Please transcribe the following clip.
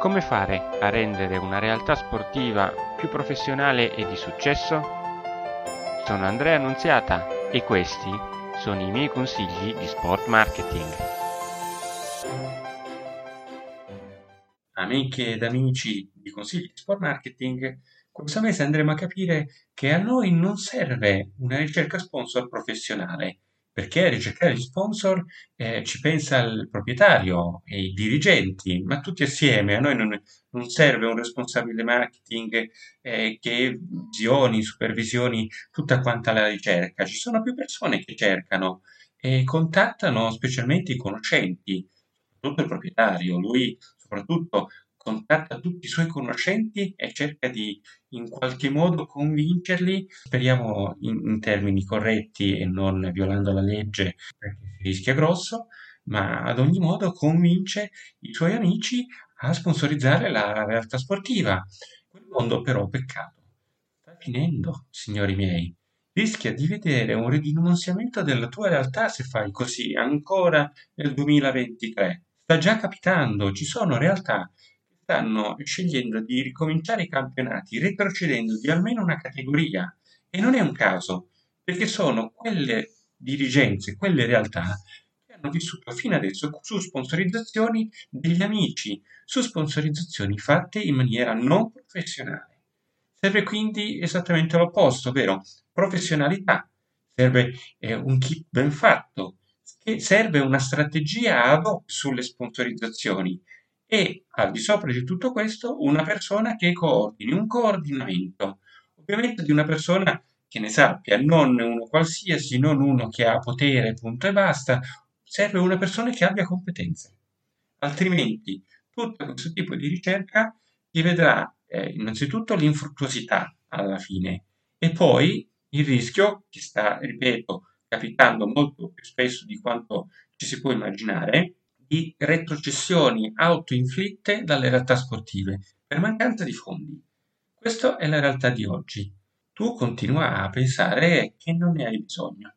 Come fare a rendere una realtà sportiva più professionale e di successo? Sono Andrea Annunziata e questi sono i miei consigli di sport marketing. Amiche ed amici di consigli di sport marketing, questo mese andremo a capire che a noi non serve una ricerca sponsor professionale, perché ricercare gli sponsor eh, ci pensa il proprietario e i dirigenti, ma tutti assieme. A noi non, non serve un responsabile marketing eh, che visioni, supervisioni tutta quanta la ricerca. Ci sono più persone che cercano e contattano specialmente i conoscenti, soprattutto il proprietario. Lui soprattutto contatta tutti i suoi conoscenti e cerca di in qualche modo convincerli, speriamo in, in termini corretti e non violando la legge perché si rischia grosso, ma ad ogni modo convince i suoi amici a sponsorizzare la realtà sportiva. Quel mondo però, peccato, sta finendo, signori miei. Rischia di vedere un ridimensionamento della tua realtà se fai così ancora nel 2023. Sta già capitando, ci sono realtà stanno scegliendo di ricominciare i campionati retrocedendo di almeno una categoria e non è un caso, perché sono quelle dirigenze, quelle realtà che hanno vissuto fino adesso su sponsorizzazioni degli amici, su sponsorizzazioni fatte in maniera non professionale. Serve quindi esattamente l'opposto, ovvero professionalità. Serve eh, un kit ben fatto, serve una strategia ad hoc sulle sponsorizzazioni e al di sopra di tutto questo una persona che coordini, un coordinamento, ovviamente di una persona che ne sappia, non uno qualsiasi, non uno che ha potere, punto e basta, serve una persona che abbia competenze. Altrimenti tutto questo tipo di ricerca ti vedrà eh, innanzitutto l'infruttuosità alla fine e poi il rischio che sta, ripeto, capitando molto più spesso di quanto ci si può immaginare, di retrocessioni autoinflitte dalle realtà sportive per mancanza di fondi. Questa è la realtà di oggi. Tu continua a pensare che non ne hai bisogno.